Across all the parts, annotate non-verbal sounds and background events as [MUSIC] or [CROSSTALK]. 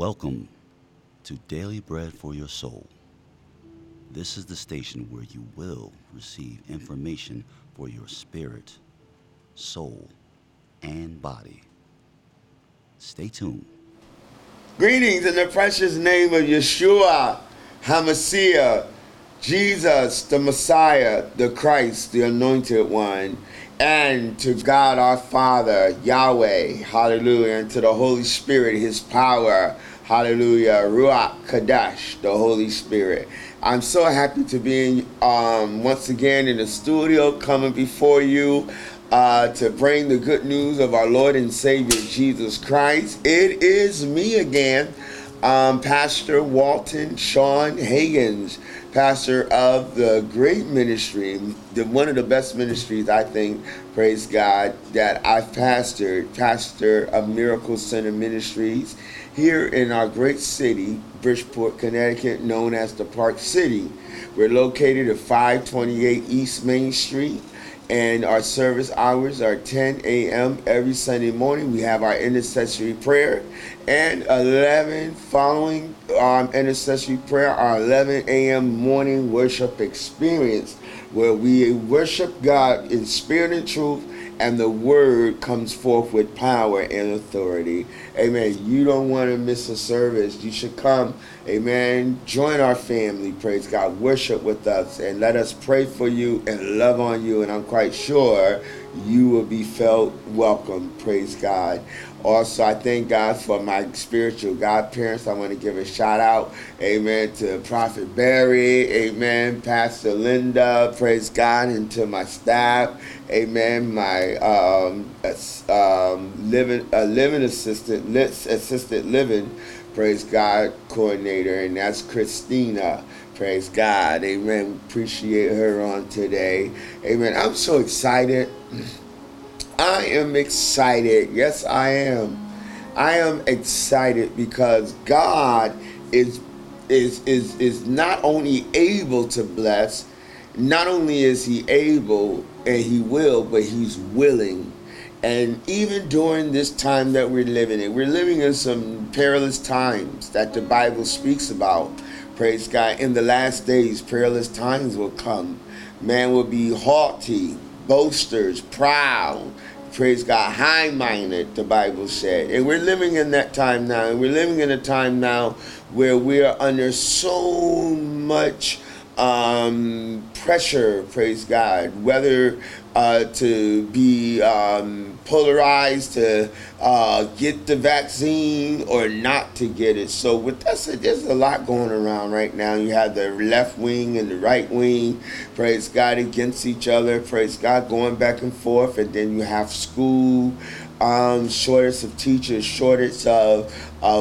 Welcome to Daily Bread for Your Soul. This is the station where you will receive information for your spirit, soul, and body. Stay tuned. Greetings in the precious name of Yeshua, HaMashiach, Jesus, the Messiah, the Christ, the Anointed One, and to God our Father, Yahweh, hallelujah, and to the Holy Spirit, His power, hallelujah, Ruach Kadesh, the Holy Spirit. I'm so happy to be um, once again in the studio coming before you uh, to bring the good news of our Lord and Savior Jesus Christ. It is me again, um, Pastor Walton Sean Hagins, pastor of the great ministry, the, one of the best ministries, I think, praise God, that I've pastored, pastor of Miracle Center Ministries here in our great city, Bridgeport, Connecticut, known as the Park City. We're located at 528 East Main Street and our service hours are 10 a.m. every Sunday morning. We have our intercessory prayer and 11 following um, intercessory prayer, our 11 a.m. morning worship experience where we worship God in spirit and truth and the word comes forth with power and authority. Amen. You don't want to miss a service. You should come. Amen. Join our family. Praise God. Worship with us and let us pray for you and love on you. And I'm quite sure you will be felt welcome. Praise God. Also, I thank God for my spiritual godparents. I want to give a shout out, amen, to Prophet Barry, amen, Pastor Linda, praise God, and to my staff, amen, my um, um, living, uh, living assistant, assistant living, praise God, coordinator, and that's Christina. Praise God. Amen. Appreciate her on today. Amen. I'm so excited. [CLEARS THROAT] I am excited. Yes, I am. I am excited because God is is is is not only able to bless, not only is he able and he will, but he's willing. And even during this time that we're living in, we're living in some perilous times that the Bible speaks about. Praise God. In the last days, perilous times will come. Man will be haughty, boasters, proud, praise God, high minded, the Bible said. And we're living in that time now. And we're living in a time now where we're under so much um, pressure, praise God, whether uh, to be um, polarized to uh, get the vaccine or not to get it. So with that said, there's a lot going around right now. You have the left wing and the right wing, praise God, against each other, praise God, going back and forth, and then you have school um, shortage of teachers, shortage of,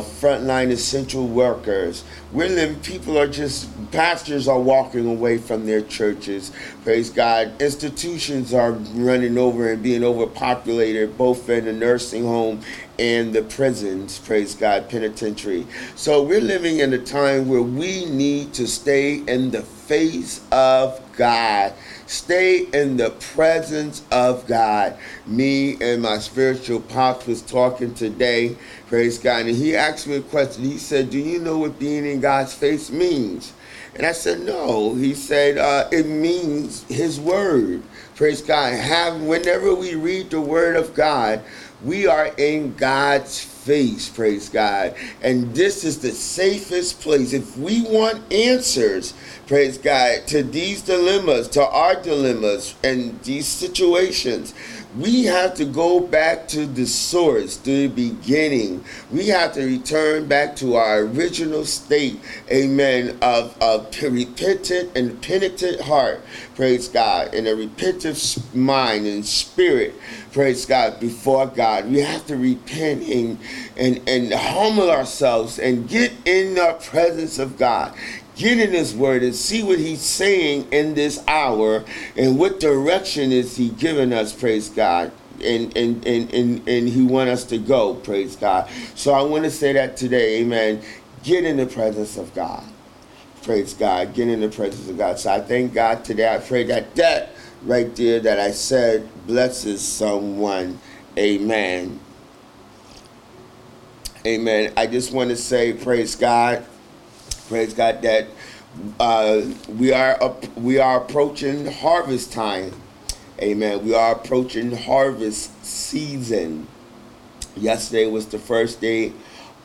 frontline essential workers. Living, people are just, pastors are walking away from their churches. Praise God. Institutions are running over and being overpopulated, both in the nursing home and the prisons, praise God, penitentiary. So we're living in a time where we need to stay in the face of God. Stay in the presence of God. Me and my spiritual pops was talking today, praise God, and he asked me a question. He said, Do you know what being in God's face means? And I said, No. He said, uh, It means His Word. Praise God. Have whenever we read the Word of God, we are in God's face, praise God. And this is the safest place. If we want answers, praise God, to these dilemmas, to our dilemmas, and these situations, we have to go back to the source, to the beginning. We have to return back to our original state, amen, of a repentant and penitent heart, praise God, and a repentant mind and spirit, praise God, before God. We have to repent and, and, and humble ourselves and get in the presence of God get in his word and see what he's saying in this hour and what direction is he giving us praise god. And and and and, and he want us to go praise god. So i want to say that today amen. Get in the presence of god. Praise god. Get in the presence of god. So i thank god today. I pray that that right there that i said blesses someone. Amen. Amen. I just want to say, praise God, praise God that uh, we are up, we are approaching harvest time. Amen. We are approaching harvest season. Yesterday was the first day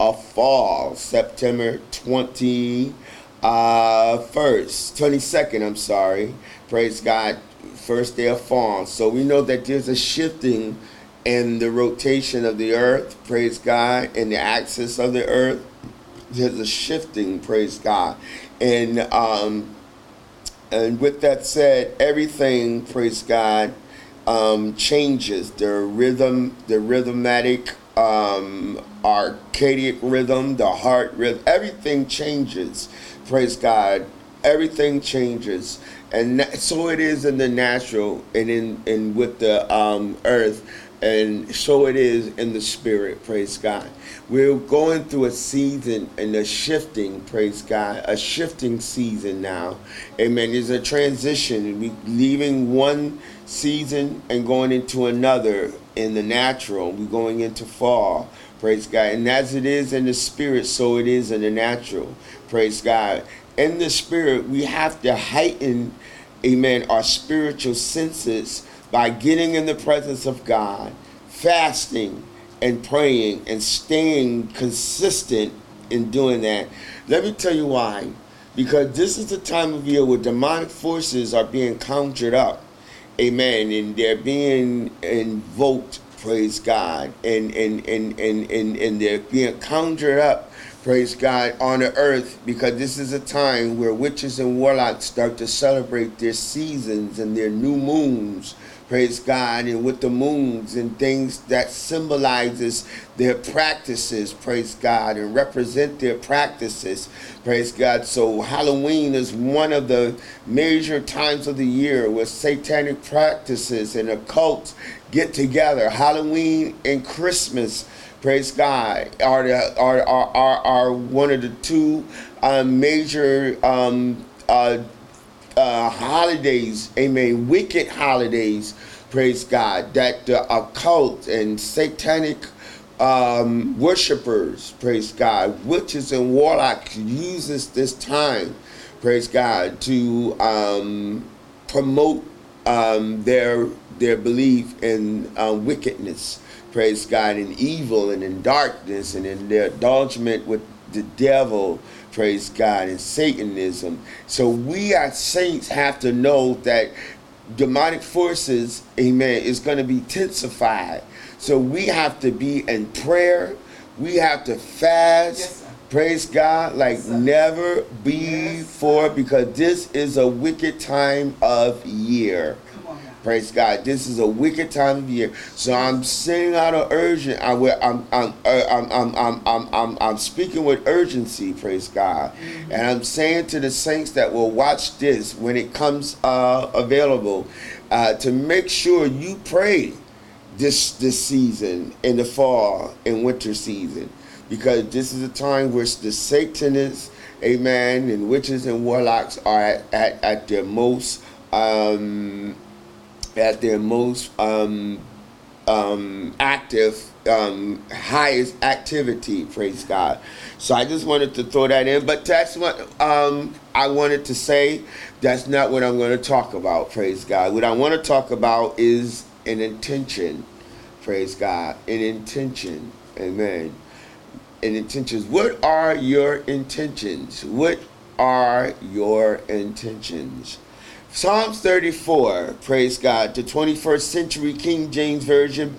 of fall, September 20 uh, first, 22nd, I'm sorry. Praise God, first day of fall. So we know that there's a shifting in the rotation of the earth, praise God, in the axis of the earth. There's a shifting, praise God. And um and with that said, everything, praise God, um, changes. The rhythm, the rhythmatic, um, arcadic rhythm, the heart rhythm, everything changes. Praise God. Everything changes. And so it is in the natural and in, and with the um, earth and so it is in the spirit praise god. We're going through a season and a shifting praise god a shifting season now. Amen. There's a transition. We leaving one season and going into another in the natural. We're going into fall praise god. And as it is in the spirit so it is in the natural praise god. In the spirit we have to heighten amen our spiritual senses by getting in the presence of God, fasting and praying and staying consistent in doing that. Let me tell you why. Because this is the time of year where demonic forces are being conjured up. Amen. And they're being invoked, praise God. And and and and and, and they're being conjured up praise God, on the earth because this is a time where witches and warlocks start to celebrate their seasons and their new moons praise God, and with the moons and things that symbolizes their practices, praise God, and represent their practices, praise God. So Halloween is one of the major times of the year where satanic practices and occults get together. Halloween and Christmas, praise God, are the, are, are, are, are one of the two um, major um, uh, uh, holidays, amen, wicked holidays, praise God, that the occult and satanic um, worshippers, praise God, witches and warlocks uses this time, praise God, to um, promote um, their their belief in uh, wickedness, praise God, in evil and in darkness and in their indulgement with the devil, praise God, and Satanism. So we as saints have to know that demonic forces, amen, is going to be intensified. So we have to be in prayer. We have to fast. Yes, praise God like yes, never before yes, because this is a wicked time of year. Praise God. This is a wicked time of year. So I'm sending out an urgent. I, I'm, I'm, uh, I'm, I'm, I'm, I'm, I'm, I'm speaking with urgency. Praise God. Mm-hmm. And I'm saying to the saints that will watch this when it comes uh, available uh, to make sure you pray this this season in the fall and winter season because this is a time where the Satanists, amen, and witches and warlocks are at, at, at their most um, at their most um, um, active, um, highest activity. Praise God. So I just wanted to throw that in, but that's what um, I wanted to say. That's not what I'm going to talk about. Praise God. What I want to talk about is an intention. Praise God. An intention. Amen. An intentions. What are your intentions? What are your intentions? Psalms 34, praise God, the 21st century King James Version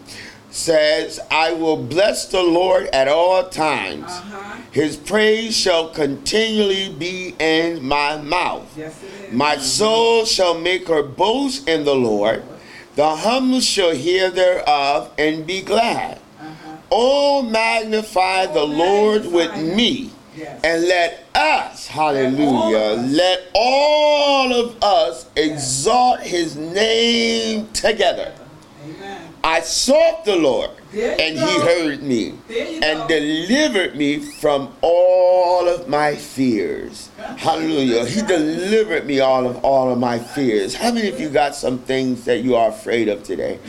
says, I will bless the Lord at all times. Uh-huh. His praise shall continually be in my mouth. Yes, my soul shall make her boast in the Lord. The humble shall hear thereof and be glad. Uh-huh. Oh, magnify oh, the Lord with me and let us, hallelujah, let all of us exalt his name together. Amen. I sought the Lord, and go. he heard me and go. delivered me from all of my fears. Hallelujah. He delivered me all of all of my fears. How many of you got some things that you are afraid of today?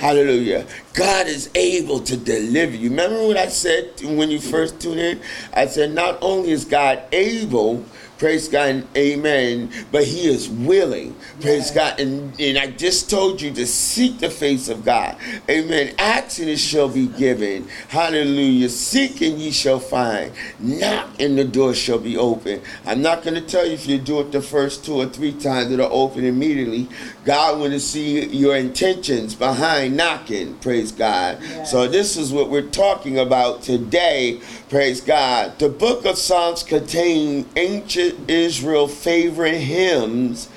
Hallelujah. God is able to deliver you. Remember what I said when you first tuned in? I said, not only is God able, Praise God and amen. But he is willing. Praise God. And, and I just told you to seek the face of God. Amen. And it shall be given. Hallelujah. Seek and ye shall find. Knock and the door shall be open. I'm not going to tell you if you do it the first two or three times, it'll open immediately. God want to see your intentions behind knocking. Praise God. So this is what we're talking about today. Praise God. The book of Psalms contain ancient Israel favorite hymns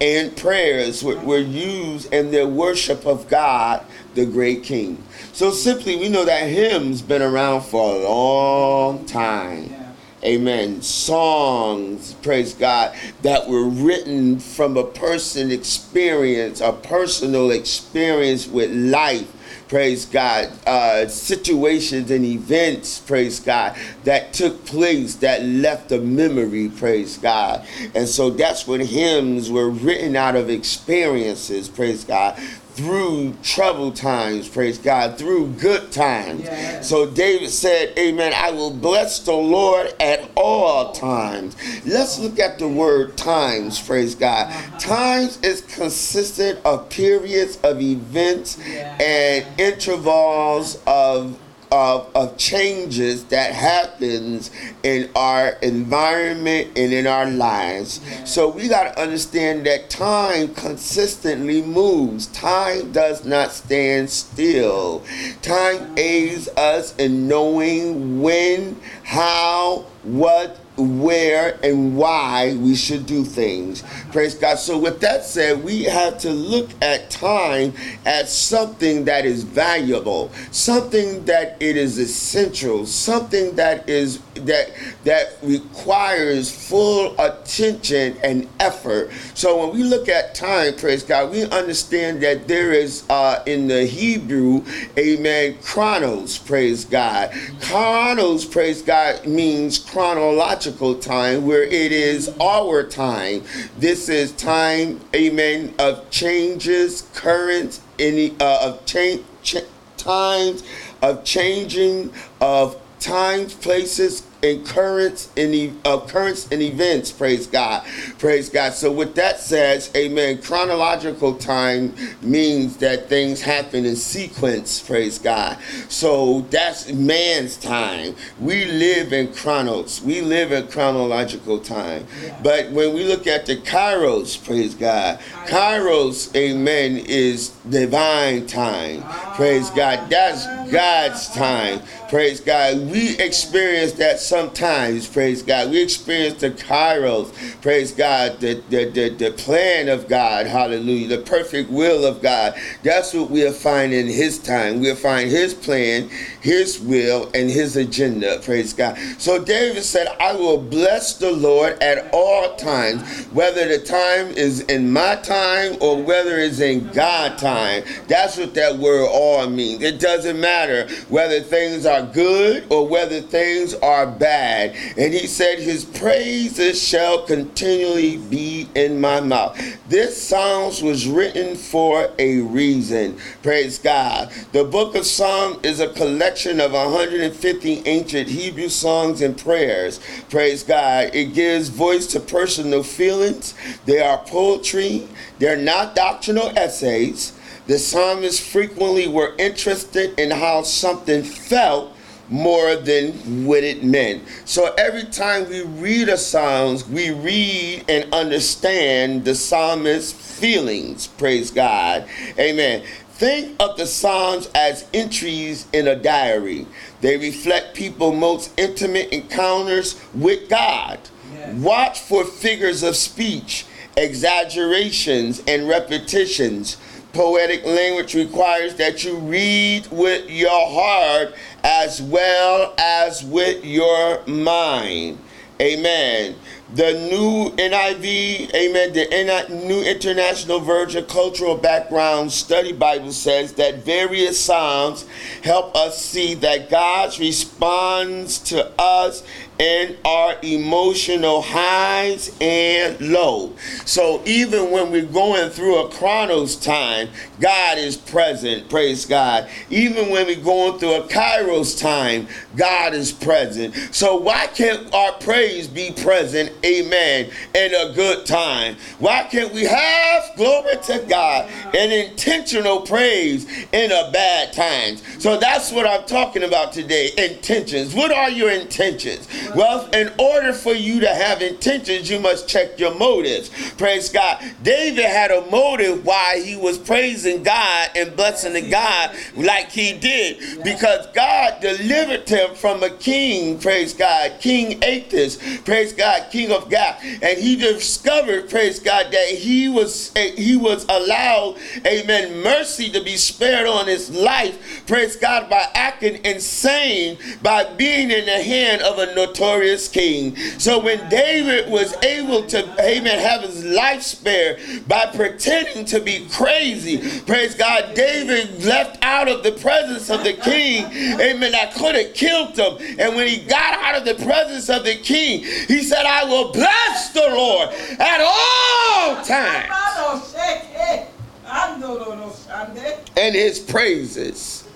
and prayers were, were used in their worship of God, the great King. So simply, we know that hymns been around for a long time. Amen. Songs, praise God, that were written from a person experience, a personal experience with life praise God, uh, situations and events, praise God, that took place that left a memory, praise God. And so that's what hymns were written out of experiences, praise God through troubled times, praise God, through good times. Yes. So David said, Amen, I will bless the Lord at all times. Let's look at the word times, praise God. Uh-huh. Times is consistent of periods of events yeah. and intervals of of, of changes that happens in our environment and in our lives. So we got to understand that time consistently moves. Time does not stand still. Time aids us in knowing when, how, what, where and why we should do things. Praise God. So, with that said, we have to look at time as something that is valuable, something that it is essential, something that is that that requires full attention and effort. So, when we look at time, praise God, we understand that there is uh, in the Hebrew, Amen, chronos. Praise God. Chronos, praise God, means chronological time where it is our time. This is time, amen, of changes, currents, any uh, of change, ch- times of changing of times, places, in the occurrence in events praise god. Praise god. So with that says amen chronological time means that things happen in sequence praise god. So that's man's time. We live in chronos. We live in chronological time. Yeah. but when we look at the kairos praise god kairos amen is divine time. Praise god. That's god's time. Praise god. We experience that sometimes, praise God, we experience the kairos, praise God, the, the, the, the plan of God, hallelujah, the perfect will of God. That's what we'll find in His time. We'll find His plan, His will, and His agenda, praise God. So David said, I will bless the Lord at all times, whether the time is in my time or whether it's in God time. That's what that word all means. It doesn't matter whether things are good or whether things are bad. And he said, His praises shall continually be in my mouth. This Psalms was written for a reason. Praise God. The book of Psalms is a collection of 150 ancient Hebrew songs and prayers. Praise God. It gives voice to personal feelings. They are poetry. They're not doctrinal essays. The psalmists frequently were interested in how something felt more than what it meant. So every time we read a Psalms, we read and understand the psalmist's feelings. Praise God. Amen. Think of the Psalms as entries in a diary. They reflect people's most intimate encounters with God. Yes. Watch for figures of speech, exaggerations, and repetitions poetic language requires that you read with your heart as well as with your mind. Amen. The new NIV, amen, the New International Version Cultural Background Study Bible says that various Psalms help us see that God responds to us in our emotional highs and lows. So even when we're going through a chronos time, God is present. Praise God. Even when we're going through a kairos time, God is present. So why can't our praise be present? Amen. In a good time. Why can't we have glory to God an intentional praise in a bad times? So that's what I'm talking about today. Intentions. What are your intentions? Well, in order for you to have intentions, you must check your motives. Praise Gath. David had a motive why he was praising God and blessing the God like he did because God delivered him from a king, praise God, King Achis, praise God, king of God. And he discovered, praise God, that he was eh, he was allowed, amen, mercy to be spared on his life, praise God, by acting insane, by being in the hand of a notorious king. So when David was able to, amen, have his life spared by pretending to be crazy, praise God, David left out of the presence of the king, amen, that could have killed him. And when he got out of the presence of the king, he said, I will bless the Lord at all times. And his praises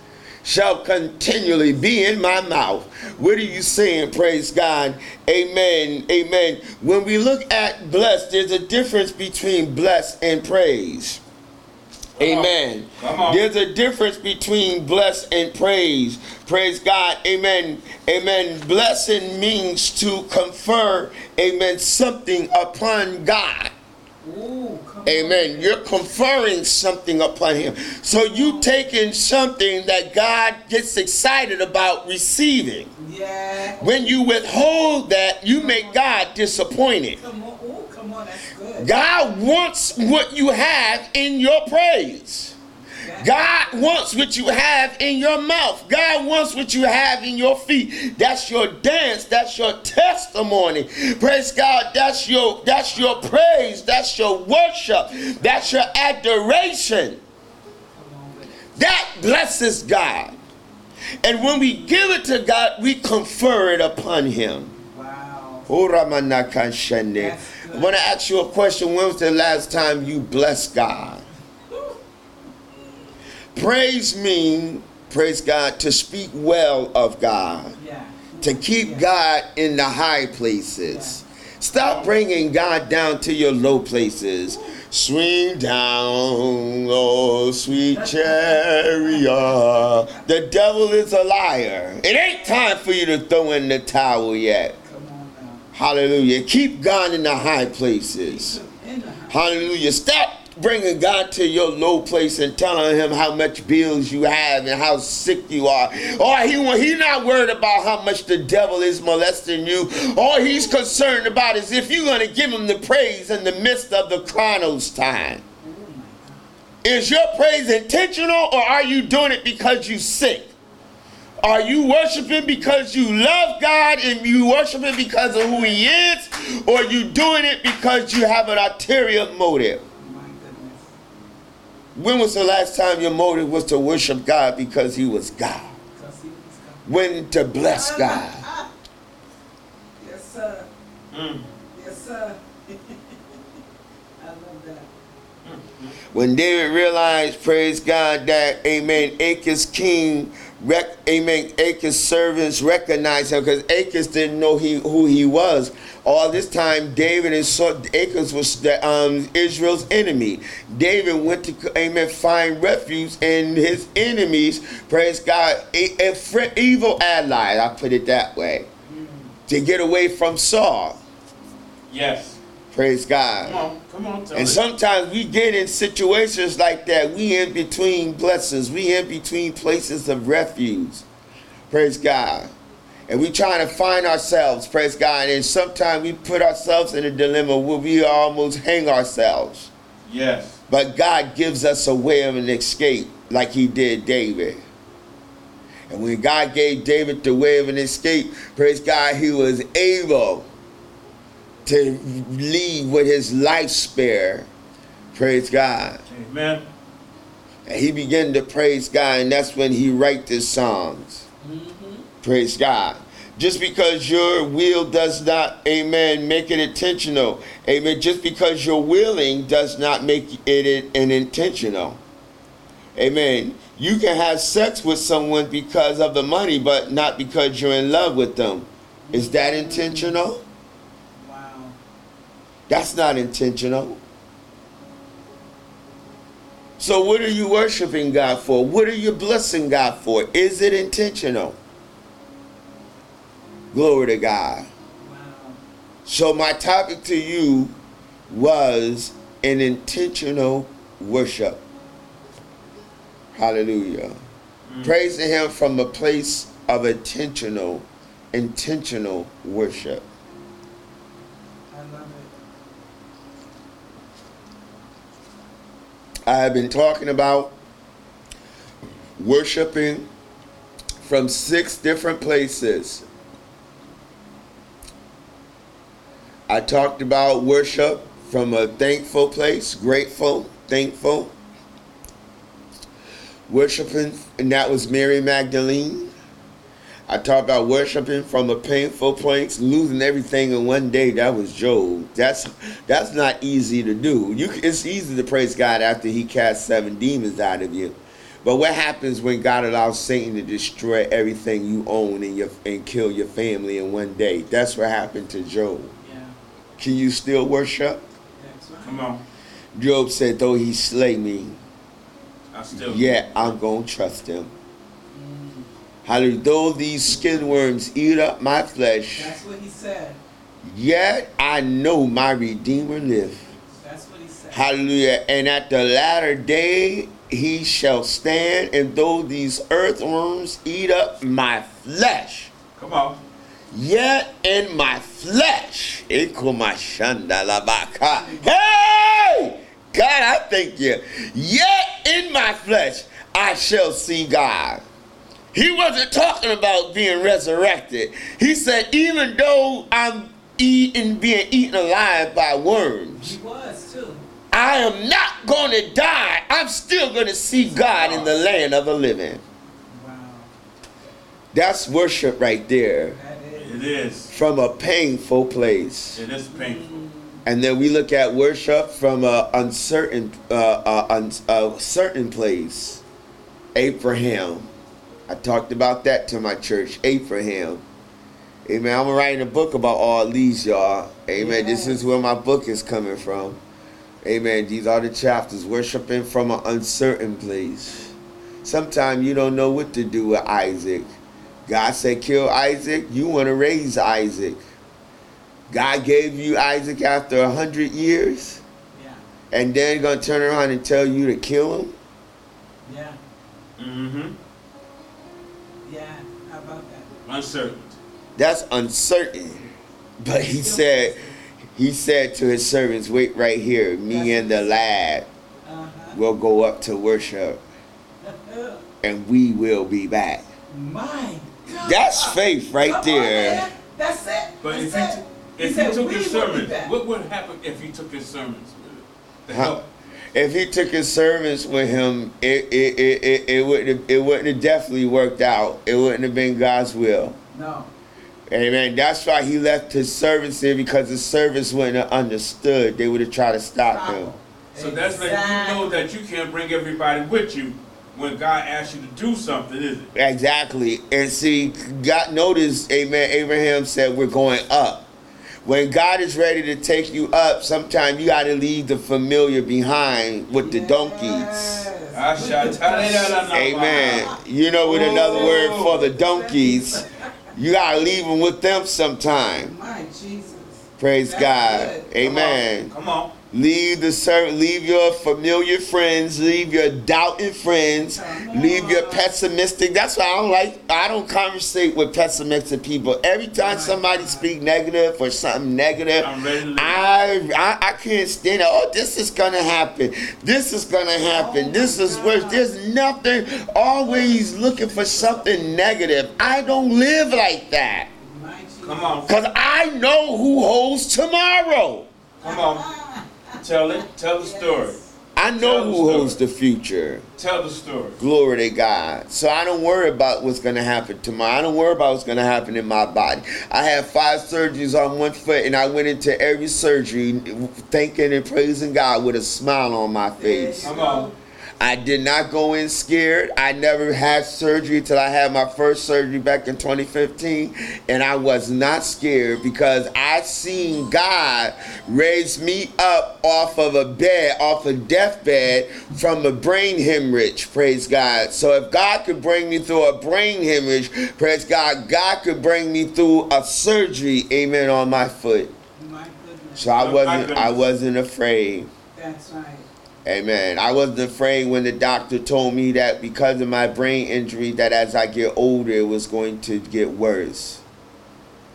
shall continually be in my mouth. What are you saying? Praise God. Amen. Amen. When we look at blessed, there's a difference between blessed and praise. Come Amen. There's a difference between bless and praise. Praise God. Amen. Amen. Blessing means to confer, amen, something upon God. Ooh, Amen. On. You're conferring something upon him. So you taking something that God gets excited about receiving. Yeah. When you withhold that, you make God disappointed. Come on. Ooh, come on. That's good. God wants what you have in your praise. God wants what you have in your mouth. God wants what you have in your feet. That's your dance. That's your testimony. Praise God. That's your that's your praise. That's your worship. That's your adoration. That blesses God. And when we give it to God, we confer it upon him. Wow. Oh, I want to ask you a question. When was the last time you blessed God? Praise mean, praise God, to speak well of God. Yeah. To keep yeah. God in the high places. Yeah. Stop bringing God down to your low places. Swing down, oh sweet [LAUGHS] chariot. The devil is a liar. It ain't time for you to throw in the towel yet. Hallelujah. Keep God in the high places. Hallelujah. Stop bringing God to your low place and telling him how much bills you have and how sick you are. Or he he not worried about how much the devil is molesting you. All he's concerned about is if you're going to give him the praise in the midst of the chronos time. Is your praise intentional or are you doing it because you sick? Are you worshiping because you love God and you worshiping because of who He is? Or are you doing it because you have an ulterior motive? When was the last time your motive was to worship God because He was God? When to bless God? Yes, sir. Mm. Yes, sir. [LAUGHS] I love that. When David realized, praise God, that, amen, Achis king Rec, amen. Achis' servants recognized him because Achis didn't know he, who he was. All this time, David and so, Achis was the, um, Israel's enemy. David went to, amen, find refuge in his enemies. Praise God, a, a friend, evil ally. I put it that way, to get away from Saul. Yes. Praise God. Come on, come on. and sometimes we get in situations like that. We in between blessings. We in between places of refuge. Praise God. And we trying to find ourselves, praise God. And sometimes we put ourselves in a dilemma where we almost hang ourselves. Yes. But God gives us a way of an escape, like He did David. And when God gave David the way of an escape, praise God, he was able to leave with his life spare. Praise God. Amen. And he began to praise God, and that's when he write his songs. Mm-hmm. Praise God. Just because your will does not, amen, make it intentional. Amen. Just because you're willing does not make it an intentional. Amen. You can have sex with someone because of the money, but not because you're in love with them. Is that intentional? That's not intentional. So, what are you worshiping God for? What are you blessing God for? Is it intentional? Glory to God. Wow. So, my topic to you was an intentional worship. Hallelujah. Mm. Praising Him from a place of intentional, intentional worship. I love it. I have been talking about worshiping from six different places. I talked about worship from a thankful place, grateful, thankful. Worshiping, and that was Mary Magdalene. I talked about worshiping from a painful place, losing everything in one day. That was Job. That's that's not easy to do. You, it's easy to praise God after He casts seven demons out of you, but what happens when God allows Satan to destroy everything you own and your and kill your family in one day? That's what happened to Job. Yeah. Can you still worship? Right. Come on. Job said, "Though He slay me, I still. yet I'm gonna trust Him." Hallelujah. Though these skin worms eat up my flesh. that's what he said. Yet I know my Redeemer live. That's what he said. Hallelujah. And at the latter day he shall stand, and though these earthworms eat up my flesh, Come on. yet in my flesh, hey! God, I thank you. Yet in my flesh I shall see God. He wasn't talking about being resurrected. He said, even though I'm eating, being eaten alive by worms, He was too. I am not going to die. I'm still going to see God in the land of the living. Wow. That's worship right there That is. It is. from a painful place. It is painful. And then we look at worship from a uncertain, uh, uh, un- a certain place. Abraham. I talked about that to my church. Abraham. Amen. I'm writing a book about all these, y'all. Amen. This is where my book is coming from. Amen. These are the chapters. Worshiping from an uncertain place. Sometimes you don't know what to do with Isaac. God said, kill Isaac. You want to raise Isaac. God gave you Isaac after a hundred years, Yeah. and then gonna turn around and tell you to kill him. Yeah. Mm-hmm. Uncertain. That's uncertain. But he said, he said to his servants, "Wait right here. Me and the lad Uh-huh. will go up to worship, [LAUGHS] and we will be back." My God. That's faith right Come there. man. That's it. But if That's he, it. t- if he, said, took his will sermons, what would happen if he took his sermons with it? The Huh? help. If he took his servants with him, it it, it, it, it wouldn't have, it wouldn't have definitely worked out. It wouldn't have been God's will. No. Amen. That's why he left his servants there because the servants wouldn't have understood. They would have tried to stop Stop him. him. So that's letting you know that you can't bring everybody with you when God asks you to do something, is it? Exactly. And see, God noticed, amen, Abraham said, We're going up. When God is ready to take you up, sometimes you got to leave the familiar behind with the donkeys. Yes. I shall tell you that I know. Amen. You know, with another word for the donkeys, you got to leave them with them sometime. My Jesus. Praise God. good. Come on. Amen. Come on. Leave the servant, leave your familiar friends, leave your doubting friends, leave your pessimistic. That's why I don't like. I don't conversate with pessimistic people. Every time somebody speak negative or something negative, I'm ready to leave. I, I I can't stand it. Oh, this is gonna happen. This is gonna happen. Oh this is worse. There's nothing. Always looking for something negative. I don't live like that. Come on. Cause I know who holds tomorrow. Come on. Tell it. Tell the story. I know Tell who holds the future. Tell the story. Glory to God. So I don't worry about what's going to happen tomorrow. I don't worry about what's going to happen in my body. I had five surgeries on one foot, and I went into every surgery thanking and praising God with a smile on my face. Come on. I did not go in scared. I never had surgery till I had my first surgery back in 2015, and I was not scared because I seen God raise me up off of a bed, off a deathbed from a brain hemorrhage. Praise God. So if God could bring me through a brain hemorrhage, praise God, God could bring me through a surgery. Amen. On my foot. My. So I wasn't. I wasn't afraid. That's right. Amen. I wasn't afraid when the doctor told me that because of my brain injury, that as I get older, it was going to get worse.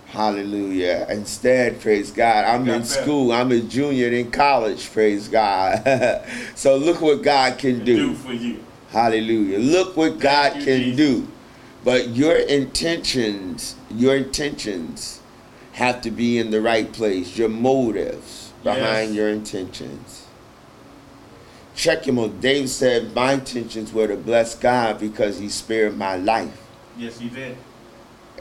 Hallelujah. Instead, praise God, I'm in school. I'm a junior in college, praise God. [LAUGHS] so look what God can Do do. for you. Hallelujah. Look what God can do. But your intentions, your intentions have to be in the right place. Your motives behind your intentions. Check him out. David said, My intentions were to bless God because he spared my life. Yes, he did.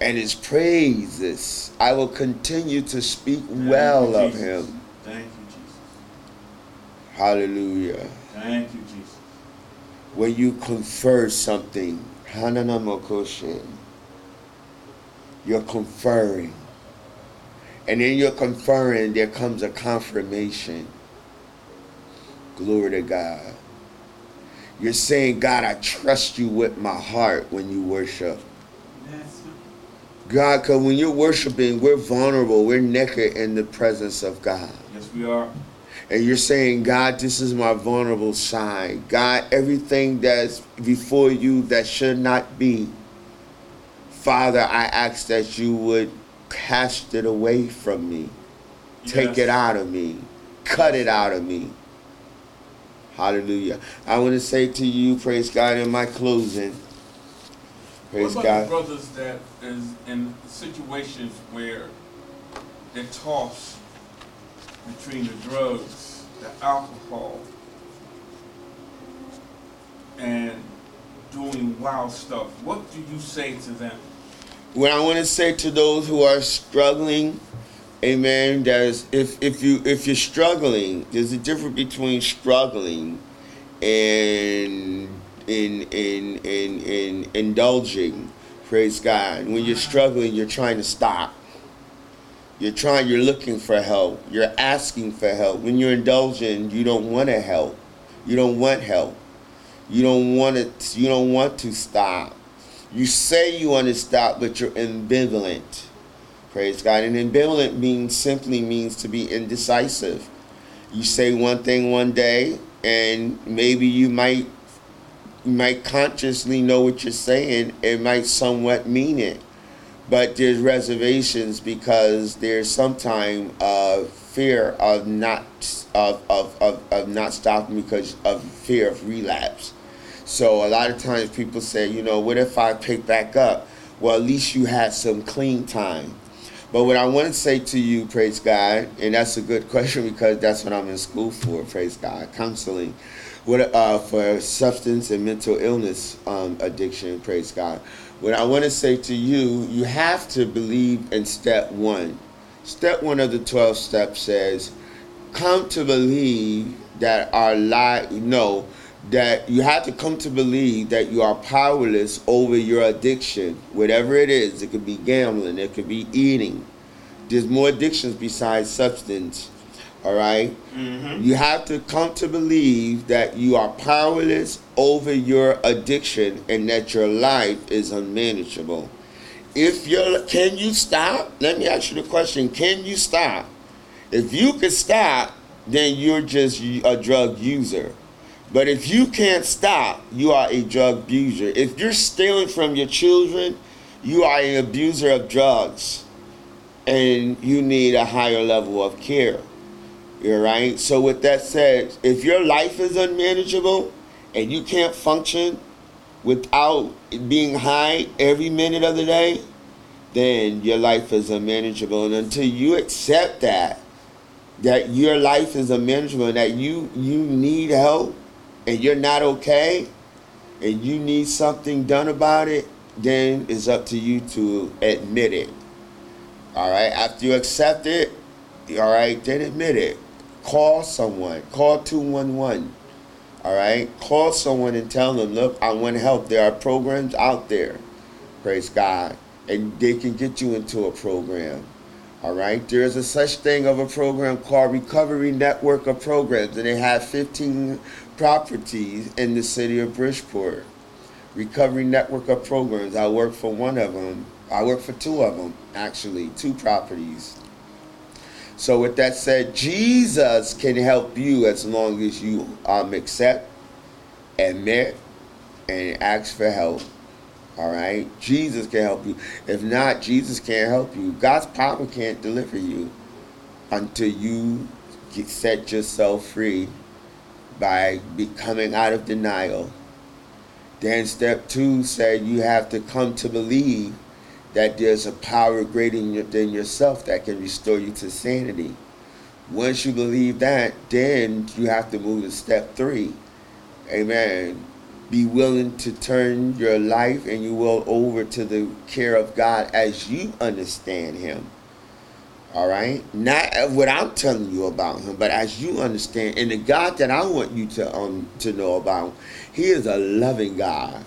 And his praises, I will continue to speak Thank well of him. Thank you, Jesus. Hallelujah. Thank you, Jesus. when you confer something, Hananamokoshe, you're conferring. And in your conferring, there comes a confirmation. Glory to God. You're saying, God, I trust you with my heart when you worship. Right. God, because when you're worshiping, we're vulnerable. We're naked in the presence of God. Yes, we are. and you're saying, God, this is my vulnerable side. God, everything that's before you that should not be, Father, I ask that you would cast it away from me. yes. Take it out of me. Cut it out of me. Hallelujah. I want to say to you, praise God, in my closing. Praise what about God. the brothers that is in situations where they're tossed between the drugs, the alcohol, and doing wild stuff? What do you say to them? what I want to say to those who are struggling, amen, there's if if you if you're struggling, there's a difference between struggling and in in in in indulging. Praise God. When you're struggling, you're trying to stop. You're trying you're looking for help. You're asking for help. When you're indulging, you don't want to help. You don't want help. You don't want it you don't want to stop. You say you want to stop, but you're ambivalent. Praise God. And ambivalent means simply means to be indecisive. You say one thing one day, and maybe you might you might consciously know what you're saying. It might somewhat mean it, but there's reservations because there's sometime uh, fear of not of, of, of, of not stopping because of fear of relapse. So a lot of times people say, you know, what if I pick back up? Well, at least you had some clean time. But what I want to say to you, praise God, and that's a good [LAUGHS] question because that's what I'm in school for, praise God, counseling, what uh, for substance and mental illness um, addiction, praise God. What I want to say to you, you have to believe in step one. Step one of the 12 steps says, come to believe that our life, no, that you have to come to believe that you are powerless over your addiction, whatever it is. It could be gambling, it could be eating. There's more addictions besides substance. All right? Mm-hmm. You have to come to believe that you are powerless over your addiction and that your life is unmanageable. If you're, can you stop? Let me ask you the question can you stop? If you could stop, then you're just a drug user. But if you can't stop, you are a drug abuser. If you're stealing from your children, you are an abuser of drugs. And you need a higher level of care. You're right. So with that said, if your life is unmanageable and you can't function without being high every minute of the day, then your life is unmanageable. And until you accept that, that your life is unmanageable, and that you you need help and you're not okay and you need something done about it, then it's up to you to admit it. All right. After you accept it, all right, then admit it. Call someone. Call 211. All right. Call someone and tell them, look, I want help. There are programs out there. Praise God. And they can get you into a program. All right. There is a such thing of a program called Recovery Network of Programs, and they have 15 properties in the city of Bridgeport. Recovery Network of Programs. I work for one of them. I work for two of them, actually, two properties. So, with that said, Jesus can help you as long as you um, accept, admit, and ask for help. All right? Jesus can help you. If not, Jesus can't help you. God's power can't deliver you until you set yourself free by becoming out of denial. Then step two said you have to come to believe that there's a power greater than yourself that can restore you to sanity. Once you believe that, then you have to move to step three. Amen. Be willing to turn your life and you will over to the care of God as you understand Him. All right? Not what I'm telling you about Him, but as you understand. And the God that I want you to um to know about, He is a loving God.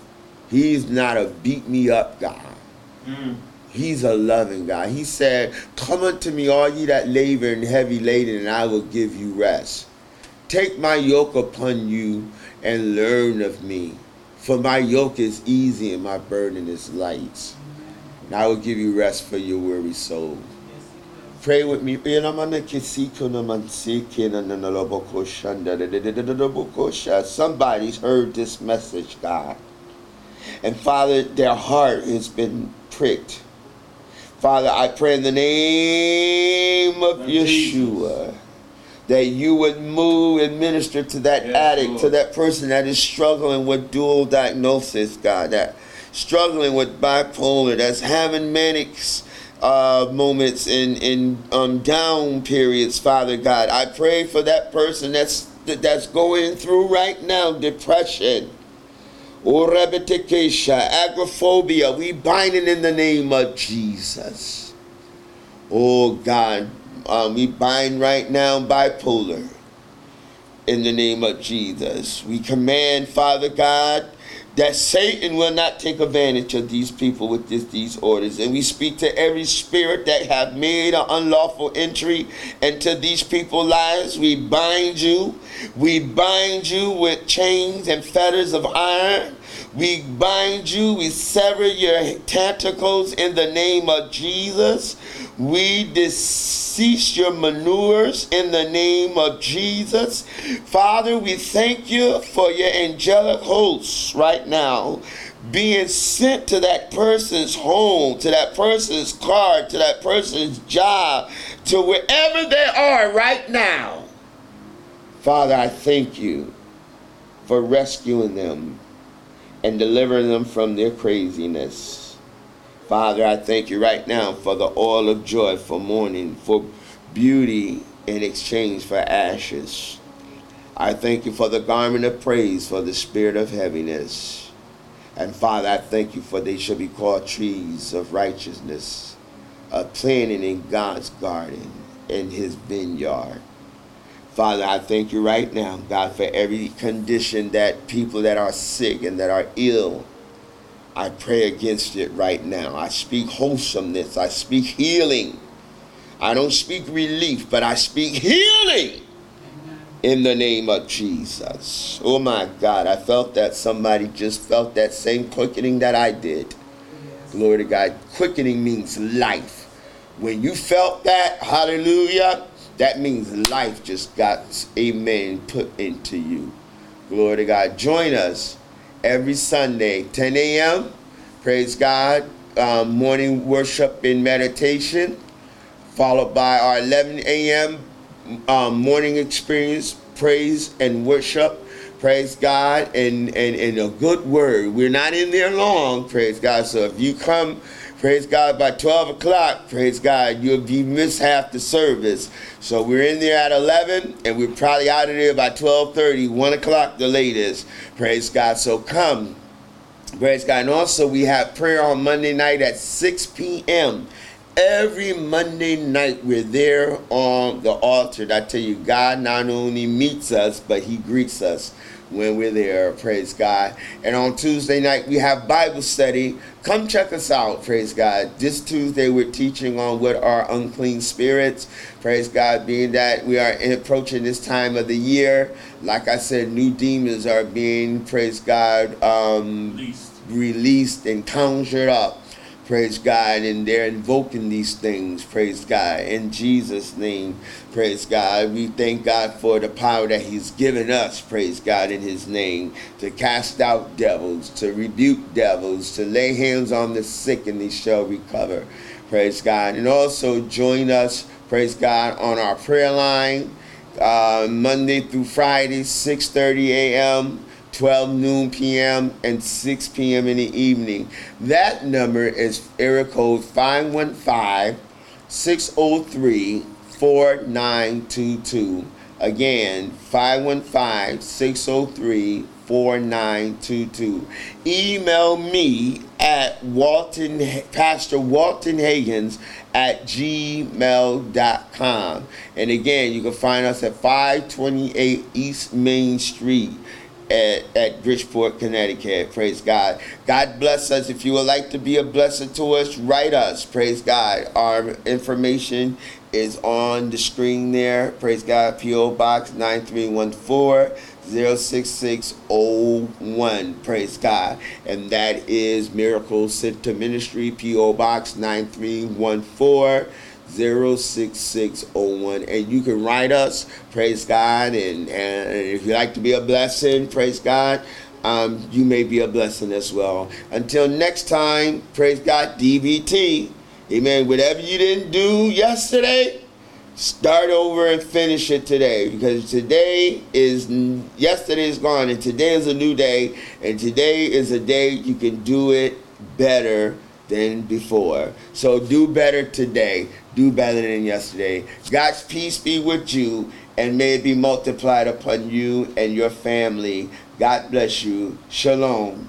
He's not a beat me up God. Mm. He's a loving God. He said, Come unto me, all ye that labor and heavy laden, and I will give you rest. Take my yoke upon you and learn of me. For my yoke is easy and my burden is light. And I will give you rest for your weary soul. Pray with me. Somebody's heard this message, God. And Father, their heart has been pricked. Father, I pray in the name of Yeshua that you would move and minister to that Yes, addict, to that person that is struggling with dual diagnosis, God, that struggling with bipolar, that's having manic uh, moments in in um, down periods, Father God. I pray for that person that's that's going through right now depression. Or rebetekesha, agoraphobia, we bind it in the name of Jesus. Oh God, um, we bind right now bipolar in the name of Jesus. We command, Father God, that Satan will not take advantage of these people with this, these orders. And we speak to every spirit that have made an unlawful entry into these people's lives. We bind you. We bind you with chains and fetters of iron. We bind you. We sever your tentacles in the name of Jesus. We decease your manures in the name of Jesus. Father, we thank you for your angelic hosts right now being sent to that person's home, to that person's car, to that person's job, to wherever they are right now. Father, I thank you for rescuing them and delivering them from their craziness. Father, I thank you right now for the oil of joy for mourning, for beauty in exchange for ashes. I thank you for the garment of praise for the spirit of heaviness. And Father, I thank you for they shall be called trees of righteousness, a planting in God's garden, in his vineyard. Father, I thank you right now, God, for every condition that people that are sick and that are ill, I pray against it right now. I speak wholesomeness. I speak healing. I don't speak relief, but I speak healing in the name of Jesus. Oh my God, I felt that somebody just felt that same quickening that I did. Glory to God. Quickening means life. When you felt that, hallelujah, that means life just got, amen, put into you. Glory to God. Join us every Sunday, 10 a.m. Praise God. Um, morning worship and meditation, followed by our 11 a.m. Um, morning experience, praise and worship. Praise God and, and, and a good word. We're not in there long, praise God. So if you come, Praise God. By 12 o'clock, praise God, you'll be miss half the service. So we're in there at 11, and we're probably out of there by 12:30, 1 o'clock the latest. Praise God. So come. Praise God. And also we have prayer on Monday night at 6 p.m. Every Monday night we're there on the altar. I tell you, God not only meets us, but He greets us when we're there. Praise God. And on Tuesday night we have Bible study. Come check us out. Praise God. This Tuesday we're teaching on what are unclean spirits. Praise God. Being that we are approaching this time of the year, like I said, new demons are being, praise God, um, Least. released and conjured up. Praise God. And they're invoking these things. Praise God. In Jesus' name. Praise God. We thank God for the power that He's given us. Praise God in His name. To cast out devils, to rebuke devils, to lay hands on the sick and they shall recover. Praise God. And also join us, praise God, on our prayer line. Uh, Monday through Friday, 6:30 a.m. 12 noon p.m. and 6 p.m. in the evening. That number is area code 515 603 4922. Again, 515 603 4922. Email me at Walton, Pastor Walton Hagins at gmail.com. And again, you can find us at 528 East Main Street at, at Bridgeport, Connecticut. Praise God. God bless us. If you would like to be a blessing to us, write us. Praise God. Our information is on the screen there. Praise God. P.O. Box 9314 06601. Praise God. And that is Miracle Center Ministry, P.O. Box 9314. 06601 and you can write us praise god and, and if you like to be a blessing praise god um, you may be a blessing as well. Until next time praise god dbt amen. Whatever you didn't do yesterday start over and finish it today. Because today is yesterday is gone and today is a new day. And today is a day you can do it better than before. So do better today do better than yesterday. God's peace be with you and may it be multiplied upon you and your family. God bless you. Shalom